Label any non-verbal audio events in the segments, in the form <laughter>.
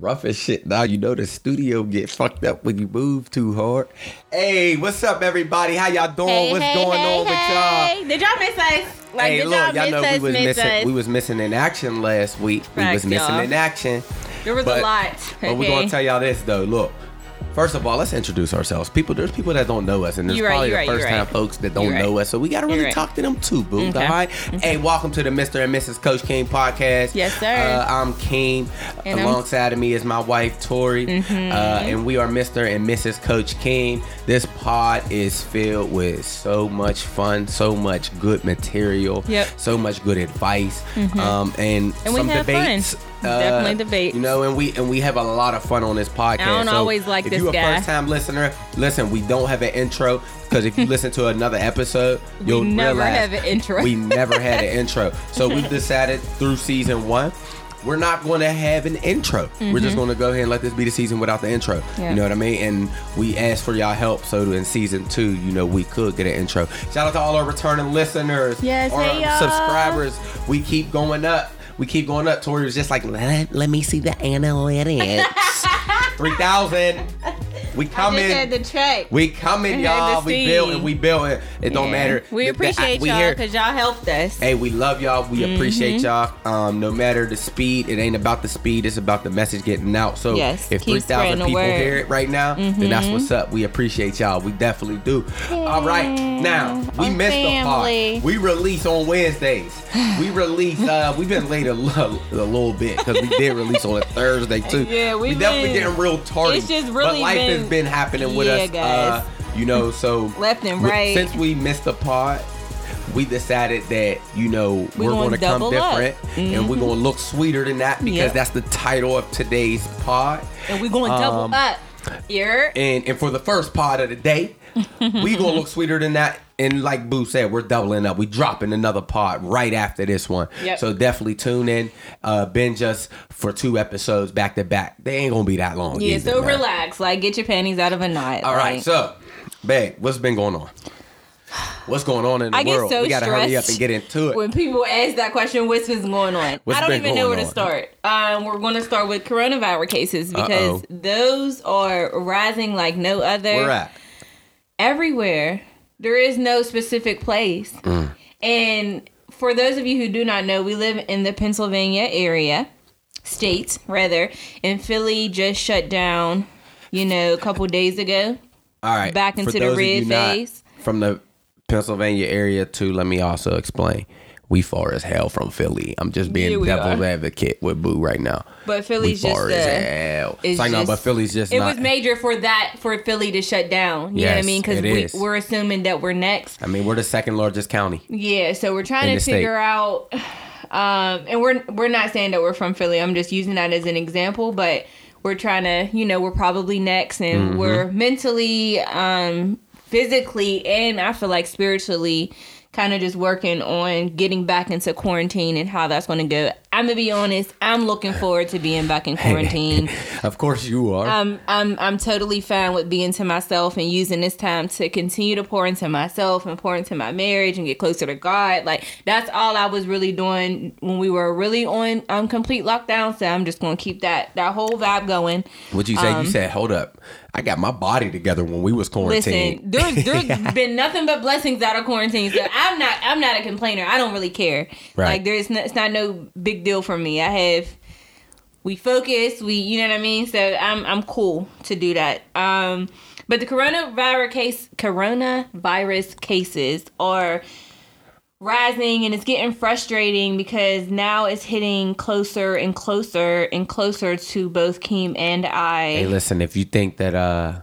Rough as shit. Now you know the studio get fucked up when you move too hard. Hey, what's up, everybody? How y'all doing? Hey, what's hey, going hey, on with y'all? Did y'all miss us? Like, hey, did look, y'all y'all miss know us? we was miss missing. us? We was missing in action last week. we was missing y'all. in action. there was but- a lot. But we're okay? gonna tell y'all this though. Look, first of all, let's introduce ourselves. People, there's people that don't know us, and there's You're probably you're the first you're time right. folks that don't You're know right. us. So we gotta really You're right. talk to them too, boo. Okay. All right. Hey, welcome to the Mr. and Mrs. Coach King podcast. Yes, sir. Uh, I'm King. And I'm- Alongside of me is my wife Tori, Mm-hmm. uh, and we are Mr. and Mrs. Coach King. This pod is filled with so much fun, so much good material, Yep. Mm-hmm. so much good advice, um, and, And some have fun. Uh, Definitely debate. You know, and we and we have a lot of fun on this podcast. I don't So always like if this you a guy. first time listener, listen, we don't have an intro because if you <laughs> listen to another episode, you'll never realize have an intro. We never had an intro. So <laughs> we decided through season one. We're not going to have an intro. We're just going to go ahead and let this be the season without the intro. Mm-hmm. Yeah. You know what I mean? And we asked for y'all help so in season two, you know, we could get an intro. Shout out to all our returning listeners, Yes, our hey, y'all. subscribers. We keep going up. We keep going up. Tori was just like, let, let me see the analytics. <laughs> 3,000. We I coming. just had to check. We coming, I had y'all. to We see. building. We building. It don't Yeah. matter. We The- the- appreciate y'all because y'all helped us. Hey, we love y'all. We appreciate Mm-hmm. y'all. Um, no matter the speed, it ain't about the speed. It's about the message getting out. So Yes, if three thousand people word. Mm-hmm. hear it right now, then that's what's up. We appreciate y'all. We definitely do. All right, now we Our missed family. the pod. We release on Wednesdays. We release. Uh, <laughs> we've been late a, lo- a little bit because we did release on a Thursday too. Yeah, we we've definitely been- getting real tardy. it's just but really life has been- happening with Yeah, us. guys. Uh, you know, so <laughs> Left and right. Since we missed the pod, we decided that you know We we're gonna come double up. different, and we're going to look sweeter than that because Yep. that's the title of today's pod. and we're going to double Um, up. You're And and for the first pod of the day, <laughs> we gonna look sweeter than that. And like Boo said, we're doubling up. We dropping another pod right after this one. Yep. So definitely tune in. Uh, binge us for two episodes back to back. They ain't gonna be that long. yeah, either, so relax. Like, get your panties out of a knot. All right, like- so, babe, what's been going on? What's going on in the I world? so we gotta hurry up and get into it. when people ask that question, what's been going on? What's I don't even know where to start. Um, we're going to start with coronavirus cases because Uh-oh. those are rising like no other. Where at? Everywhere. There is no specific place. Mm. And for those of you who do not know, we live in the Pennsylvania area, states rather, and Philly just shut down. You know, a couple days ago. All right. Back into the red phase. From the Pennsylvania area too, let me also explain. We far as hell from Philly. I'm just being Yeah, devil's are. advocate with Boo right now. But Philly's just far uh, as hell. It's it's like no, just- but Philly's just It not. was major for that for Philly to shut down. You know what I mean? Because we, we're assuming that we're next. I mean, we're the second largest county. Yeah, so we're trying to the state. figure out. Um, and we're we're not saying that we're from Philly. I'm just using that as an example, but we're trying to, you know, we're probably next, and Mm-hmm. we're mentally, um, physically, and I feel like spiritually, kind of just working on getting back into quarantine and how that's going to go. I'm gonna be honest. I'm looking forward to being back in quarantine. <laughs> Of course you are. I'm I'm I'm totally fine with being to myself and using this time to continue to pour into myself and pour into my marriage and get closer to God. Like that's all I was really doing when we were really on um complete lockdown. So I'm just gonna keep that that whole vibe going. What'd you say? um, you said, hold up. I got my body together when we was quarantined. Listen, there's there's <laughs> been nothing but blessings out of quarantine. So I'm not I'm not a complainer. I don't really care. Right. Like there's no, it's not no big deal for me. I have we focus. We you know what I mean. So I'm I'm cool to do that. Um, but the coronavirus case coronavirus cases are rising and it's getting frustrating because now it's hitting closer and closer and closer to both Keem and I. Hey, listen, if you think that uh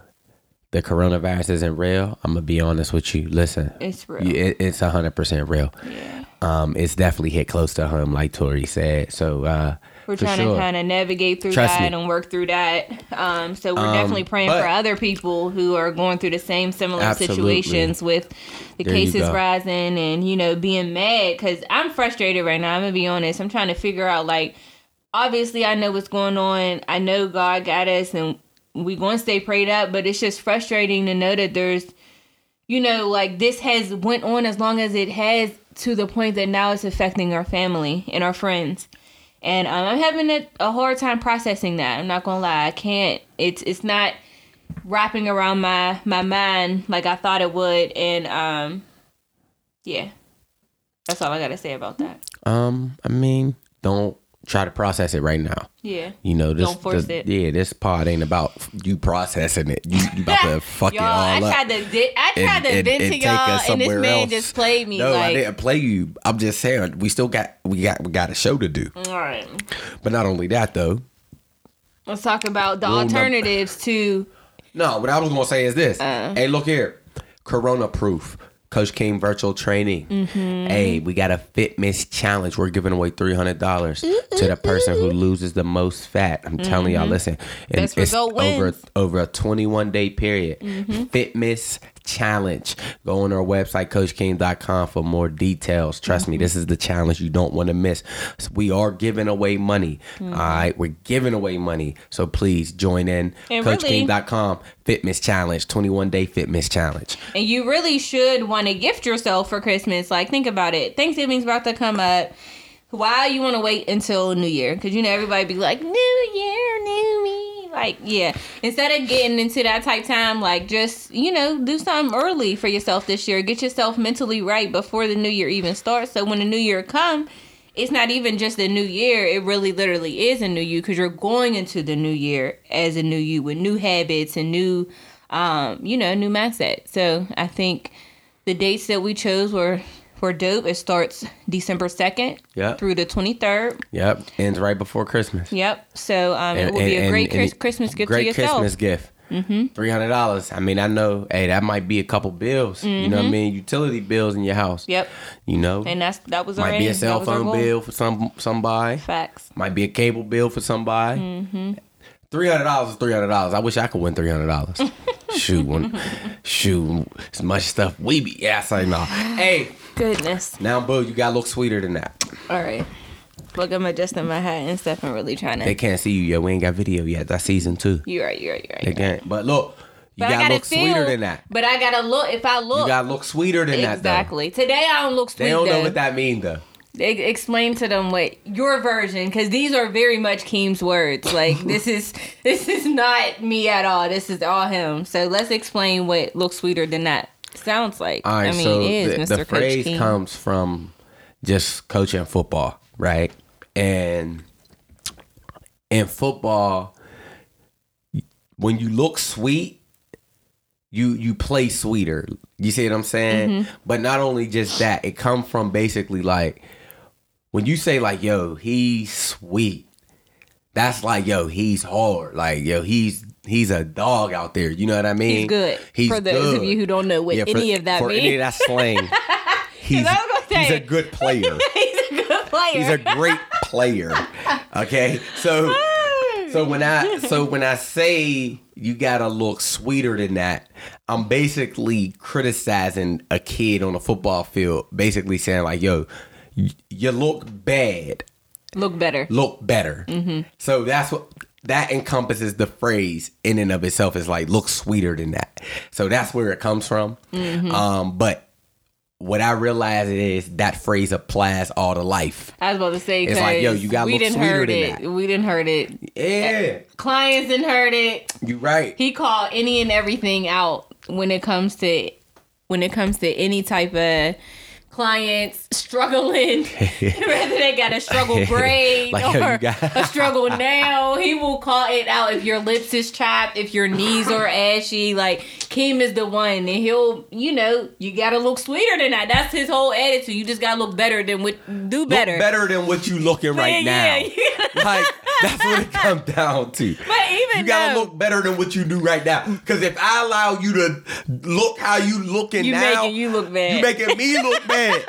the coronavirus isn't real, I'm gonna be honest with you. Listen, It's real. it, it's hundred percent real. Yeah. Um, it's definitely hit close to home, like Tori said. So uh, We're trying sure. to kind of navigate through Trust that me. and work through that. Um, so we're Um, definitely praying for other people who are going through the same similar Absolutely. situations with the There cases rising and you know being mad because I'm frustrated right now. I'm gonna be honest. I'm trying to figure out like obviously I know what's going on. I know God got us and we going to stay prayed up, but it's just frustrating to know that there's you know like this has went on as long as it has to the point that now it's affecting our family and our friends. and um, I'm having a, a hard time processing that. I'm not gonna lie, I can't. It's it's not wrapping around my my mind like I thought it would, and um, yeah, that's all I gotta say about that. Um, I mean, don't try to process it right now. Yeah. You know, this, Don't force it. Yeah, this pod ain't about you processing it. You, you about to <laughs> fuck y'all, it all I up. tried to di- I and- tried to and- vent and to y'all, and this man else. just played me. No, I didn't play you. I'm just saying we still got we got we got a show to do. all right, But not only that though. let's talk about the Rule number- alternatives to. No, what I was gonna say is this. Uh. hey, look here, Corona proof. Coach King virtual training. Mm-hmm. Hey, we got a fitness challenge. We're giving away three hundred dollars to the person who loses the most fat. I'm telling y'all, listen, and Best result over wins. over a 21 day period. Mm-hmm. Fitness challenge. Go on our website, CoachKing.com for more details. Trust Mm-hmm. me, this is the challenge you don't want to miss. So we are giving away money. Mm-hmm. all right, we're giving away money. So please join in. And really- CoachKing.com fitness challenge, 21 day fitness challenge. And you really should want to gift yourself for Christmas. Like, think about it. Thanksgiving's about to come up. Why you want to wait until New Year? Because you know everybody be like, New Year, new me. Like, yeah. Instead of getting into that type time, like, just you know, do something early for yourself this year. Get yourself mentally right before the New Year even starts. So when the New Year come, it's not even just a new year. It really, literally is a new you because you're going into the new year as a new you with new habits and new, um, you know, new mindset. So I think the dates that we chose were were dope. It starts December second Yep. through the twenty third. Yep. Ends right before Christmas. Yep. So um, it And- will be and- a great and- Chris- Christmas gift great to yourself. Christmas gift. Mm-hmm. Three hundred dollars. I mean, I know. Hey, that might be a couple bills. You know what I mean? Utility bills in your house. Mm-hmm. Yep. You know, And that's that was might be a cell That was our phone bill for some somebody. Facts. Might be a cable bill for somebody. Mm-hmm. Three hundred dollars is three hundred dollars. I wish I could win three hundred dollars. <laughs> shoot, when, shoot, as much stuff we be. Yeah, I say no. <sighs> Hey, Goodness. now, boo, you gotta look sweeter than that. All right. Look, I'm adjusting my hat and stuff and really trying to. They can't see you yet. We ain't got video yet. That's season two. You're right. You're right. You're right. They can't. But look, you But I gotta look feel, sweeter than that. But I gotta look. If I look, You gotta look sweeter than that. exactly. Today I don't look sweet. They don't know though. what that mean though. E- explain to them what your version, because these are very much Keem's words. Like <laughs> this is this is not me at all. This is all him. So let's explain what looks sweeter than that sounds like. All right, I mean, so it is the, Mr. the phrase Keem. comes from just coaching football, right? And in football, when you look sweet, you you play sweeter. You see what I'm saying? Mm-hmm. But not only just that, it come from basically like when you say like, "Yo, he's sweet." That's like, "Yo, he's hard." Like, "Yo, he's he's a dog out there." You know what I mean? He's good. He's For those of you who don't know what Yeah, for- any of that for means, any of that slang. <laughs> He's, he's a good player. <laughs> he's a good player. He's a great player. Okay, so so when I so when I say you gotta look sweeter than that, I'm basically criticizing a kid on a football field. Basically saying like, "Yo, you look bad. look better. Look better." Mm-hmm. So that's what. That encompasses the phrase in and of itself is like look sweeter than that. So that's where it comes from. Um, but what I realize is that phrase applies all to life. I was about to say It's like, yo, you gotta we look didn't sweeter heard than it. that. We didn't heard it. Yeah, Clients didn't heard it. you right. he called any and everything out when it comes to when it comes to any type of clients struggling <laughs> <laughs> whether they got a struggle <laughs> grade Like, or got- a struggle now he will call it out if your lips is chapped if your knees are ashy like Kim is the one and he'll you know you gotta look sweeter than that that's his whole attitude you just gotta look better than what do better Look better than what you looking right Yeah, now. yeah. like that's what it comes down to. but even You gotta though look better than what you do right now. Because if I allow you to look how you looking you now, making you look bad you making me look bad it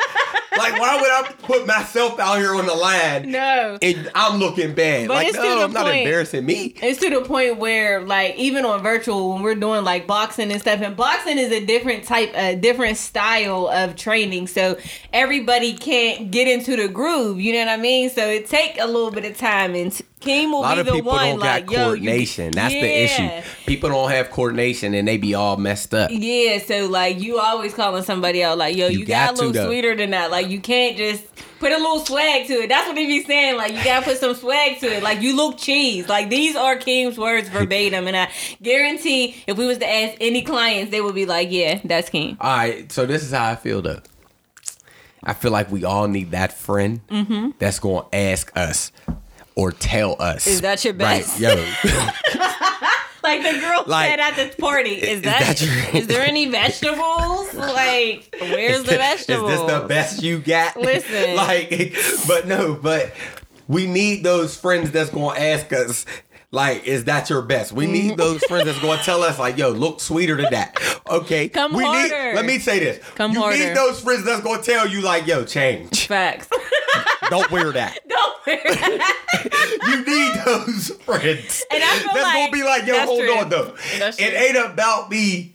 like why would I put myself out here on the line no and I'm looking bad? But like it's to no, I'm not point- embarrassing me. It's to the point where, like, even on virtual, when we're doing like boxing and stuff, and boxing is a different type, a different style of training. So everybody can't get into the groove. You know what I mean? So it take a little bit of time and t- Keem will A lot be of the people one don't like got yo. you- coordination. That's the issue. People don't have coordination and they be all messed up. Yeah, so like you always calling somebody out like, yo, you, You got, got a to, little though. sweeter than that. Like you can't just put a little swag to it. That's what he be saying. Like you gotta put some swag to it. Like you look cheese. Like these are Keem's words verbatim, and I guarantee if we was to ask any clients, they would be like, yeah, that's Keem. All right, so this is how I feel though. I feel like we all need that friend Mm-hmm. that's gonna ask us or tell us. Is that your best? Right, yo. <laughs> <laughs> <laughs> Like the girl Like, said at the party, is, is that, that <laughs> is there any vegetables? <laughs> Like where's the vegetables? Is this the best you got? Listen. like, but no, but we need those friends that's gonna ask us. Like, is that your best? We need mm. those friends that's gonna tell us, like, yo, look sweeter than that. Okay. Come we harder. Need, let me say this. Come you harder. need those friends that's gonna tell you, like, yo, change. Facts. Don't wear that. <laughs> Don't wear <laughs> that. You need those friends. And I feel that's like gonna be like, yo, hold true. on though. It ain't about me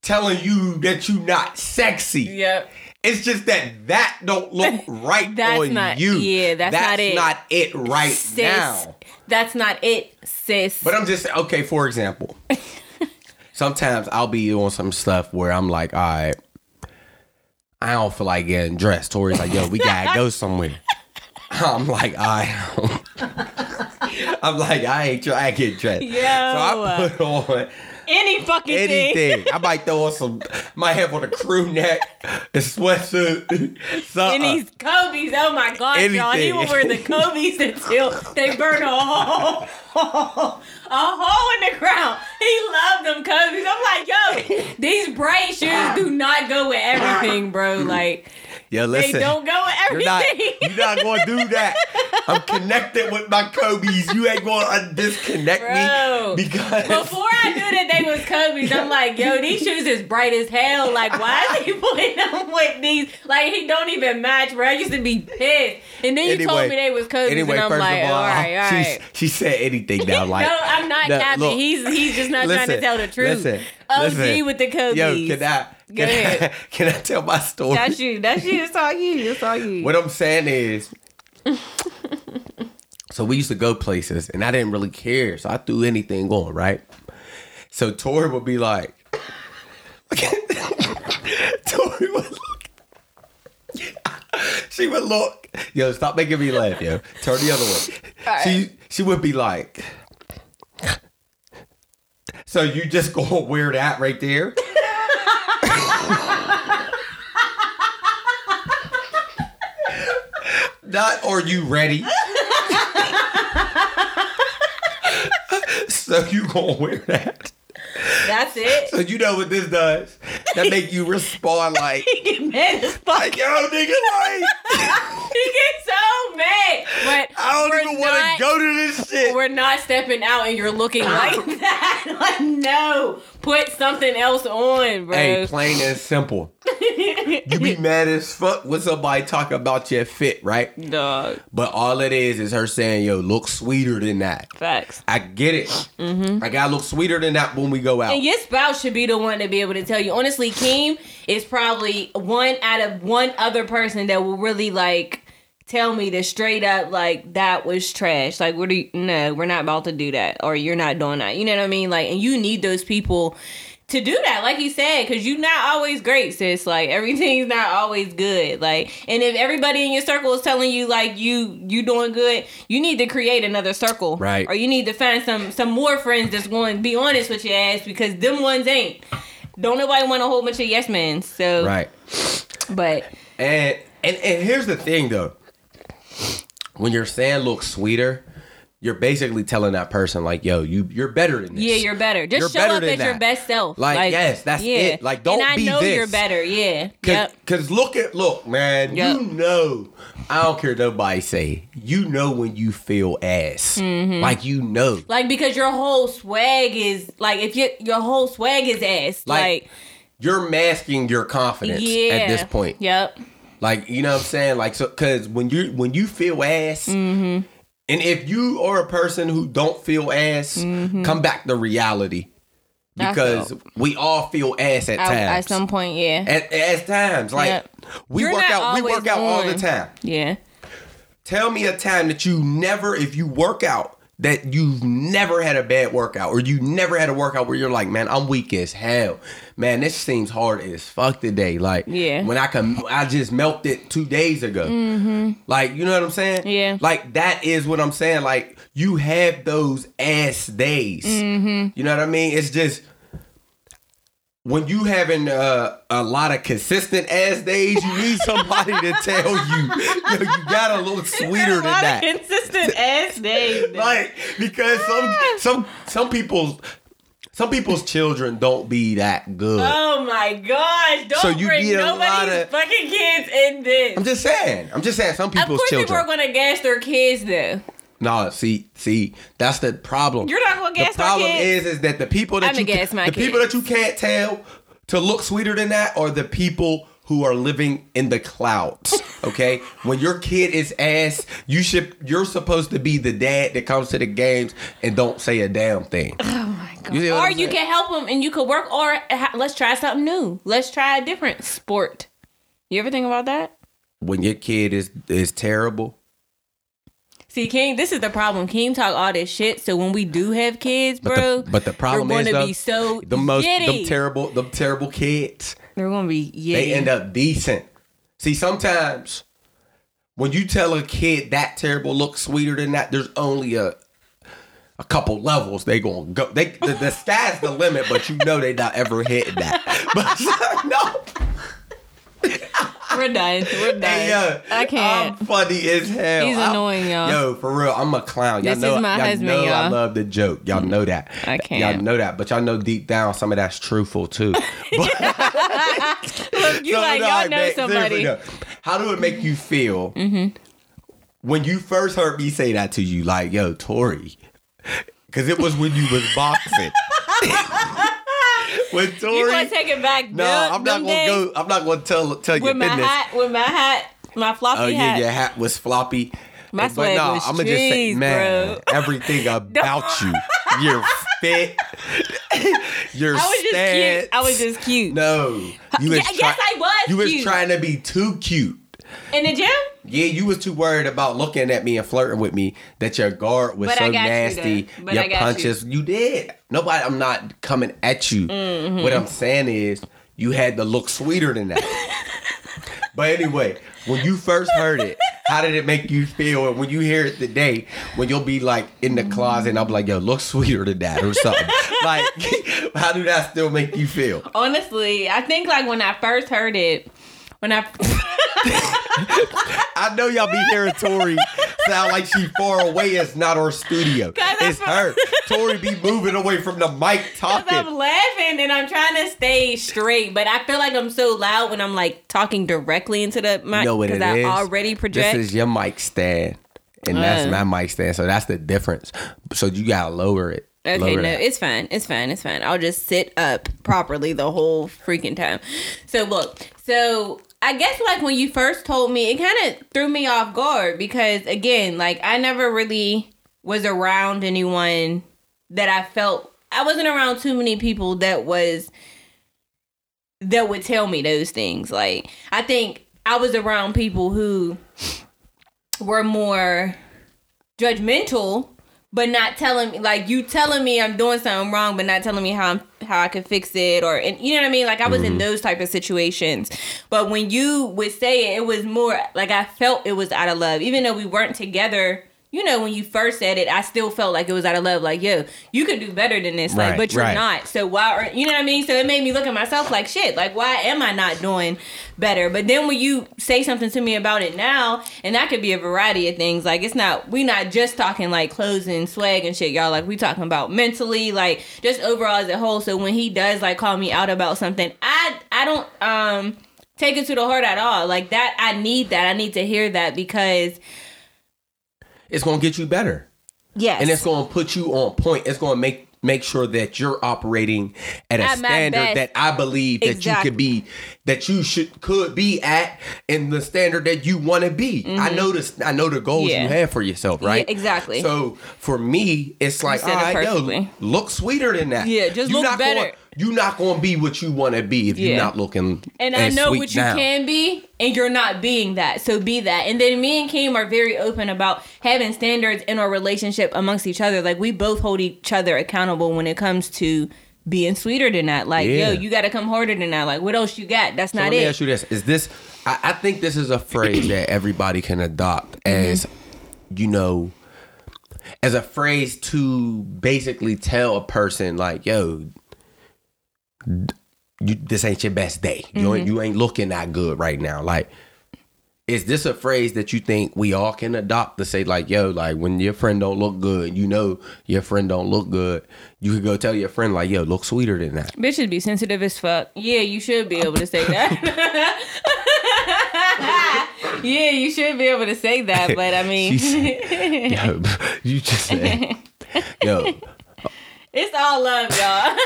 telling you that you not sexy. Yep. It's just that that don't look <laughs> right That's on not- you. yeah, that's not it. not it right Sis, now. that's not it, sis. But I'm just okay. For example, sometimes I'll be on some stuff where I'm like, all right, I don't feel like getting dressed. Tori's like, yo, we gotta go somewhere. <laughs> I'm like, I. <laughs> I'm like, I ain't trying to get dressed. Yo. So I put on Any fucking thing. anything. I <laughs> might throw on some, might have on a crew neck, a sweatsuit, something. And these Kobe's, oh my god, y'all. He will wear the Kobe's until they burn a hole. a hole in the ground. He loved them Kobe's. I'm like, yo, these bright shoes do not go with everything, bro. Like, Yo, they don't go with You're not, you're not gonna do that. I'm connected with my Kobe's. You ain't gonna uh, disconnect Bro. me because Before I knew that they was Kobe's, I'm like, yo, these shoes is bright as hell. Like, why is he <laughs> putting them with these? Like, he don't even match, bro. I used to be pissed. And then you told me they was Kobe's, anyway, and I'm like, all, all right, all she's- she said anything now. Like, <laughs> no, I'm not No, capping. he's he's just not trying to tell the truth. Listen, OG listen. with the Kobe's. Yo, can I? Go Can I, <laughs> can I tell my story? That's you. That's you. It's all you. It's all you. What I'm saying is, <laughs> so we used to go places, and I didn't really care, so I threw anything on, right? So Tori would be like, <laughs> Tori would look. She would look. Yo, stop making me laugh, yo. Turn the other way. She she would be like. So you just gonna wear that right there? Not are you ready? <laughs> so you gonna wear that? That's it. So you know what this does? That make you respond like, <laughs> he get mad as fuck. like yo, nigga, like <laughs> he gets so mad. But I don't even want to go to this shit. We're not stepping out, and you're looking like <laughs> that. Like no, put something else on, bro. Hey, plain and simple. You be mad as fuck when somebody talk about your fit, right? Dog. But all it is is her saying, "Yo, look sweeter than that." Facts. I get it. Mm-hmm. I gotta look sweeter than that when we go out. And your spouse should be the one to be able to tell you. Honestly, Keem is probably one out of one other person that will really like tell me to straight up like that was trash. Like, what do you? No, we're not about to do that, or you're not doing that. You know what I mean? Like, and you need those people to do that, like you said, because you're not always great, sis. Like everything's not always good. Like, and if everybody in your circle is telling you like you you doing good, you need to create another circle, Right. Or you need to find some some more friends that's going to be honest with your ass because them ones ain't. Don't nobody want a whole bunch of yes men. So, right. but And and and here's the thing though. When you're saying look sweeter, you're basically telling that person like, "Yo, you you're better than this." yeah, you're better. Just You're show better up as your best self. Like, yes, that's it. Like, don't and I be know this. you're better. Yeah. Cause, Yep. Cause look at look, man. Yep. You know, I don't care nobody say. You know when you feel ass, Mm-hmm. like you know, Like because your whole swag is like if your your whole swag is ass. like, Like, you're masking your confidence yeah. at this point. Yep. Like you know what I'm saying? Like so, cause when you when you feel ass, Mm-hmm. And if you are a person who don't feel ass, come back to reality. Mm-hmm. Because we all feel ass at times. at some point, yeah. at, at times, like Yep. we You're work out, we work out all the time. yeah. tell me a time that you never, if you work out, that you've never had a bad workout or you never had a workout where you're like, man, I'm weak as hell. Man, this seems hard as fuck today. Like, Yeah. when I can, I just melted two days ago. Mm-hmm. Like, you know what I'm saying? Yeah. Like, that is what I'm saying. Like, you have those ass days. Mm-hmm. You know what I mean? It's just, when you having uh, a lot of consistent ass days, you need somebody to tell you, <laughs> yo, you gotta look <laughs> sweeter than that. consistent ass days. <laughs> Like because some some some people's some people's children don't be that good. Oh my gosh! Don't So you bring get a nobody's lot of- fucking kids in this. I'm just saying. I'm just saying. Some of people's course, people children. are gonna gas their kids though. No, see, see, that's the problem. You're not gonna gas The problem kids? is, is that the people that I'ma you gas my the people that you can't tell to look sweeter than that are the people who are living in the clouds. <laughs> Okay, when your kid is ass, you should you're supposed to be the dad that comes to the games and don't say a damn thing. Oh my god! You or I'm you can help them and you could work. Or ha- let's try something new. Let's try a different sport. You ever think about that? When your kid is is terrible, See, King, this is the problem. King talk all this shit, so when we do have kids, but bro, the, but the problem we're is gonna though, be so the most them terrible them terrible kids. They're gonna be yitty. they end up decent. See, sometimes when you tell a kid that terrible looks sweeter than that, there's only a a couple levels they gonna go. They the, the <laughs> sky's the limit, but you know they not ever hitting that. <laughs> But <laughs> no, We're done. We're done. hey yo, I can't. I'm funny as hell. He's I'm- annoying, y'all. Yo, for real, I'm a clown. Y'all This know, is my y'all husband, know I y'all. love the joke. Y'all mm. know that. I can't. Y'all know that, but y'all know deep down some of that's truthful too. <laughs> <laughs> Look, you So, like y'all all know man, somebody. no. How do it make you feel mm-hmm. when you first heard me say that to you? Like, yo, Tori, because it was when you was boxing. <laughs> <laughs> You Tori, gonna take it back? no, I'm not gonna days go. I'm not gonna tell tell your with my business. hat. With my hat, my floppy hat. Oh yeah, hat. your hat was floppy. My but no, was I'm gonna just say, man, bro. everything <laughs> about you, your fit, <laughs> your I was just stance. cute. I was just cute. No, you was Yeah, yes, I was You was trying to be too cute. In the gym? Yeah, you was too worried about looking at me and flirting with me that your guard was But so you, nasty. But your punches, you. did. Nobody, I'm not coming at you. Mm-hmm. What I'm saying is, you had to look sweeter than that. <laughs> but anyway, when you first heard it, how did it make you feel? And when you hear it today, when you'll be like in the closet, and I'll be like, "Yo, look sweeter than that," or something. <laughs> like, how do that still make you feel? Honestly, I think like when I first heard it, when I <laughs> I know y'all be hearing Tori sound like she far away. It's not our studio. It's her. Tori be moving away from the mic <laughs> Cause I'm laughing and I'm trying to stay straight, but I feel like I'm so loud when I'm like talking directly into the mic You know I is? already project. This is your mic stand, and that's Uh. my mic stand. So that's the difference. So you gotta lower it. Okay, Lower no, it's fine. It's fine. It's fine. I'll just sit up properly the whole freaking time. So look, so I guess like when you first told me, it kind of threw me off guard because again, like I never really was around anyone that I felt I wasn't around too many people that was that would tell me those things. Like I think I was around people who were more judgmental but not telling me like you telling me I'm doing something wrong, but not telling me how I'm how I could fix it or and you know what I mean. Like I was in mm-hmm. those type of situations, but when you would say it, it was more like I felt it was out of love, even though we weren't together. You know, when you first said it, I still felt like it was out of love. Like, yo, you could do better than this, like, Right, but you're right. not. So why? Are, you know what I mean? So it made me look at myself like, shit. Like, why am I not doing better? But then when you say something to me about it now, and that could be a variety of things. Like, it's not we not just talking like clothes and swag and shit, y'all. Like, we talking about mentally, like just overall as a whole. So when he does like call me out about something, I I don't um take it to the heart at all. Like that, I need that. I need to hear that because It's gonna get you better. yes, and it's going to put you on point. It's going to make make sure that you're operating at a At standard that I believe that you could be that you should could be at in the standard that you want to be. I know this. I know the goals Mm-hmm. Yeah. you have for yourself, right? Yeah, exactly. So for me, it's like, all said yo, look sweeter than that. Yeah, just You're look better. Going, you're not gonna be what you want to be if you're not looking. And I know what you now. can be, and you're not being that. So be that. And then me and Kim are very open about having standards in our relationship amongst each other. Like we both hold each other accountable when it comes to being sweeter than that. Like, Yeah. yo, you got to come harder than that. Like, what else you got? That's So not let me it. ask you this: Is this? I, I think this is a phrase that everybody can adopt mm-hmm. as, you know, as a phrase to basically tell a person like, "Yo, you, this ain't your best day. You ain't, mm-hmm. you ain't looking that good right now." Like, is this a phrase that you think we all can adopt to say like, "Yo, like when your friend don't look good, you know your friend don't look good." You could go tell your friend like, "Yo, look sweeter than that." Bitches be sensitive as fuck. Yeah, you should be able to say that. <laughs> yeah, you should be able to say that. But I mean, <laughs> Yo, <laughs> you just said, yo, It's all love, y'all.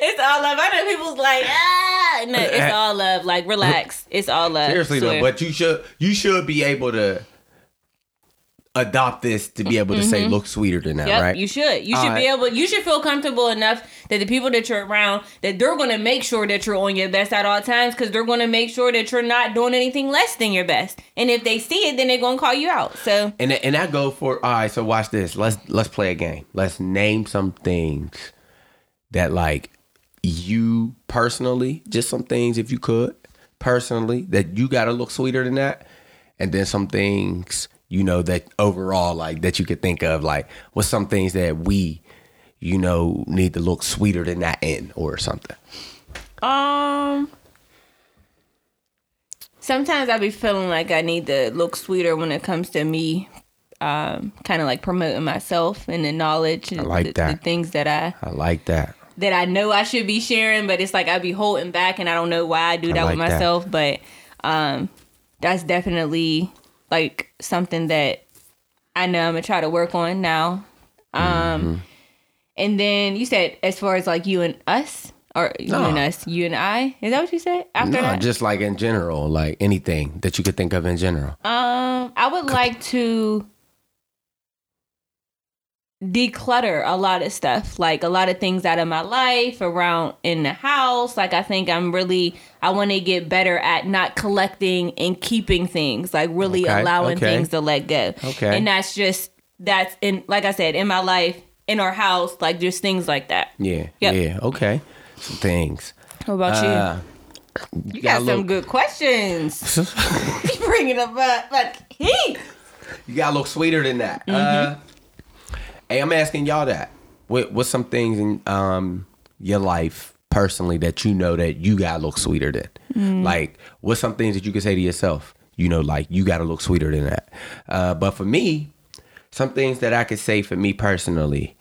It's all love. I know people's like, ah, no, it's all love. Like, relax. It's all love. seriously though, but you should you should be able to adopt this to be able to say look sweeter than that, Yep, right? you should. You should be able. You should feel comfortable enough that the people that you're around that they're going to make sure that you're on your best at all times because they're going to make sure that you're not doing anything less than your best. And if they see it, then they're going to call you out. So and and I go for all right. So watch this. Let's let's play a game. Let's name some things that like you personally, just some things if you could personally that you got to look sweeter than that, and then some things you know that overall like that you could think of like what's some things that we you know need to look sweeter than that in or something. Um. Sometimes I be feeling like I need to look sweeter when it comes to me, um, kind of like promoting myself and the knowledge and like the, that. the things that I I like that. That I know I should be sharing, but it's like I be holding back, and I don't know why I do that like with that. myself. But um, that's definitely like something that I know I'm gonna try to work on now. Um, Mm-hmm. and then you said as far as like you and us, or you No. and us, you and I. Is that what you said after No, that? just like in general, like anything that you could think of in general. Um, I would like to declutter a lot of stuff, like a lot of things out of my life around in the house. Like I think I'm really I want to get better at not collecting and keeping things, like really Okay, allowing okay. things to let go. Okay. And that's just that's in like I said, in my life, in our house, like just things like that. Yeah. Yep. Yeah. Okay. Some things. What about Uh, you? You got gotta some look- good questions. <laughs> you bringing up uh, like heat. You gotta look sweeter than that. Uh, Mm-hmm. Hey, I'm asking y'all that. What what's some things in um your life personally that you know that you gotta look sweeter than? Mm. Like, what's some things that you can say to yourself? You know, like you gotta look sweeter than that. Uh, but for me, some things that I could say for me personally,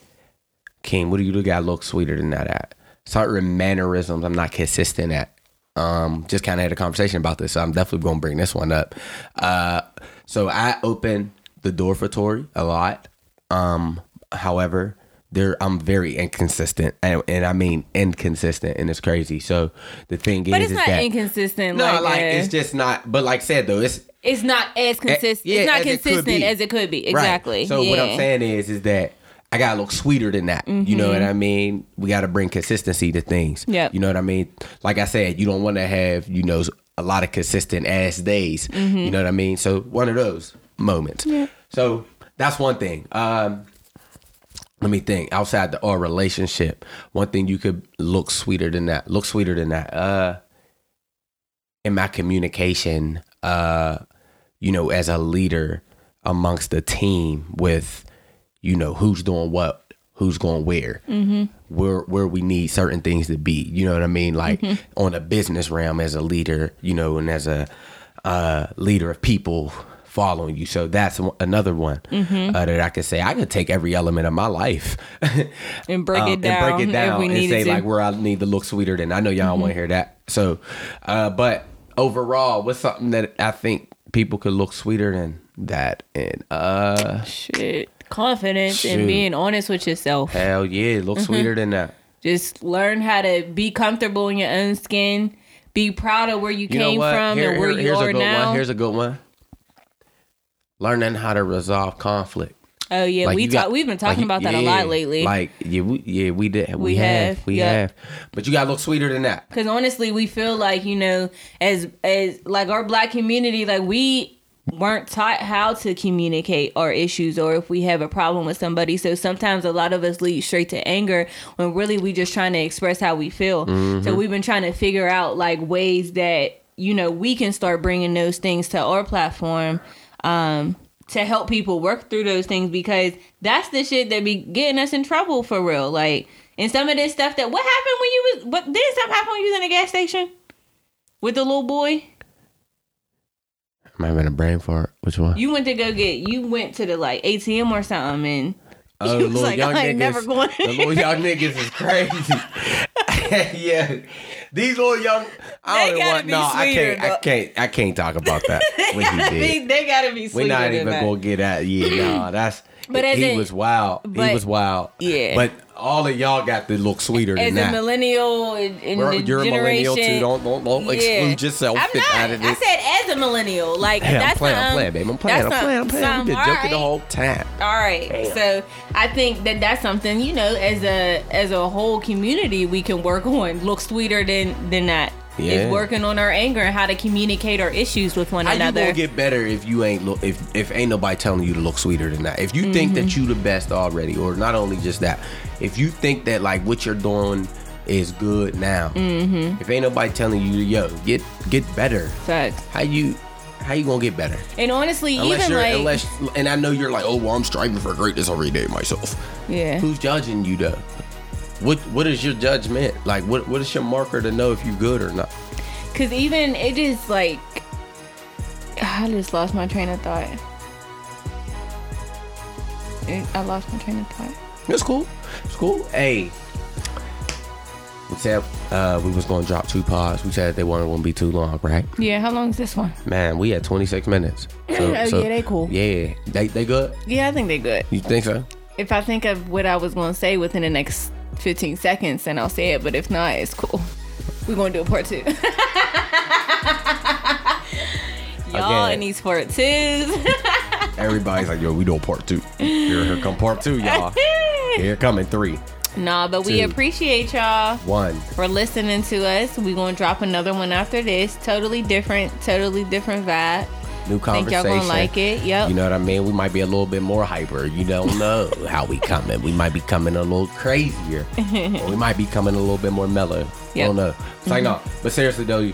King, what do you look at? look sweeter than that at? Certain mannerisms I'm not consistent at. Um, just kind of had a conversation about this, so I'm definitely gonna bring this one up. Uh, so I open the door for Tori a lot. Um, however, there I'm very inconsistent, and, and I mean inconsistent, and it's crazy. So the thing But is, it's is not that inconsistent. no, like, like uh, it's just not. But like I said though, it's it's not as consistent. yeah, it's not as it consistent be. as it could be. Right. Exactly. So what I'm saying is, is that I gotta look sweeter than that. You know what I mean? We gotta bring consistency to things. Mm-hmm. You know what I mean? Like I said, you don't want to have you know a lot of consistent ass days. Mm-hmm. You know what I mean? So one of those moments. Yeah. So that's one thing. Um, let me think. Outside the our relationship, one thing you could look sweeter than that. Look sweeter than that. Uh, in my communication, uh, you know, as a leader amongst the team with, you know, who's doing what, who's going where, where where we need certain things to be. You know what I mean? Like on a business realm as a leader, you know, and as a uh, leader of people following you. So that's another one uh, that I could say. I could take every element of my life <laughs> and break <laughs> um, it down. and break it down and say to. like where I need to look sweeter than I know y'all want to hear that. So, uh, but overall, what's something that I think people could look sweeter than that? And uh, Shit. Confidence Shoot. and being honest with yourself. hell yeah, look sweeter than that. Just learn how to be comfortable in your own skin. Be proud of where you, You came from Here- and where here- you here's are a good now. one. Here's a good one. Learning how to resolve conflict. Oh yeah, Like, we you got- talk, we've been talking like, about that a lot lately. Like yeah, we, yeah, we did. We, We have, have, we yeah. have. But you gotta look sweeter than that. Because honestly, we feel like you know, as as like our black community, like we weren't taught how to communicate our issues or if we have a problem with somebody. So sometimes a lot of us lead straight to anger when really we just trying to express how we feel. So mm-hmm. we've been trying to figure out like ways that you know we can start bringing those things to our platform. Um, to help people work through those things because that's the shit that be getting us in trouble for real. Like, and some of this stuff that what happened when you was what did something happen when you was in a gas station with the little boy? Am I having a brain fart? Which one? You went to go get you went to the like ATM or something and <laughs> you was like, I ain't niggas. never going. the little young niggas is crazy. <laughs> <laughs> yeah, these little young. I They don't gotta want. be No, I can't. I can't. I can't talk about that. <laughs> They, did. they gotta be We're not even that. gonna get that. Yeah, no, that's. But as he in- was wild. but- he was wild. Yeah. But all of y'all got to look sweeter As than a that. millennial in, in We're- the you're a millennial too. Don't don't, don't exclude yourself I'm not. out of I said as a millennial. Like Yeah, I'm that's playing, I'm playing, babe. I'm playing, I'm playing, I'm some- playing. Been some- joking the whole time. All right. Damn. So I think that that's something you know, as a as a whole community, we can work on. Look sweeter than than that. Yeah. Is working on our anger and how to communicate our issues with one another. How you another. gonna get better if you ain't look if if ain't nobody telling you to look sweeter than that? If you think that Mm-hmm. you the best already, or not only just that, if you think that like what you're doing is good now, Mm-hmm. if ain't nobody telling you, yo, get get better. Facts. How you how you gonna get better? And honestly, Unless even like unless and I know you're like, oh well, I'm striving for greatness every day myself. yeah. Who's judging you though? What what is your judgment? Like what what is your marker to know if you're good or not? Cause even it is like I just lost my train of thought. I lost my train of thought. It's cool. It's cool. Hey. We said uh, we was gonna drop two pods. We said they weren't gonna be too long, right? Yeah, how long is this one? Man, we had 26 minutes. <clears throat> Oh, yeah, they cool. Yeah, they they good. Yeah, I think they're good. You think so? If I think of what I was going to say within the next 15 seconds, then I'll say it. But if not, it's cool. We're going to do a part two. <laughs> Y'all Again. in these part twos. <laughs> Everybody's like, yo, we doing part two. Here, here come part two, y'all. <laughs> Here coming three, nah, but we Two. appreciate y'all one. for listening to us. We're going to drop another one after this. Totally different, totally different vibe. New Think conversation. y'all going to like it. Yep. You know what I mean? We might be a little bit more hyper. You don't <laughs> know how we coming. We might be coming a little crazier. <laughs> or we might be coming a little bit more mellow. I don't know. It's like no. But seriously though, you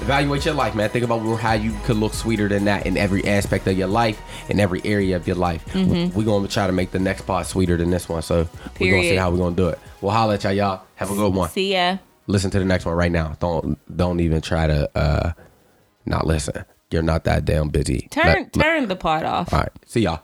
evaluate your life, man. Think about how you could look sweeter than that in every aspect of your life, in every area of your life. We're gonna try to make the next part sweeter than this one. So we're gonna see Mm-hmm. How we're gonna do it. We'll holler at y'all, y'all. Have a good one. See ya. Listen to the next one right now. Don't don't even try to uh not listen. You're not that damn busy. Turn Let- turn the part off. all right. See y'all.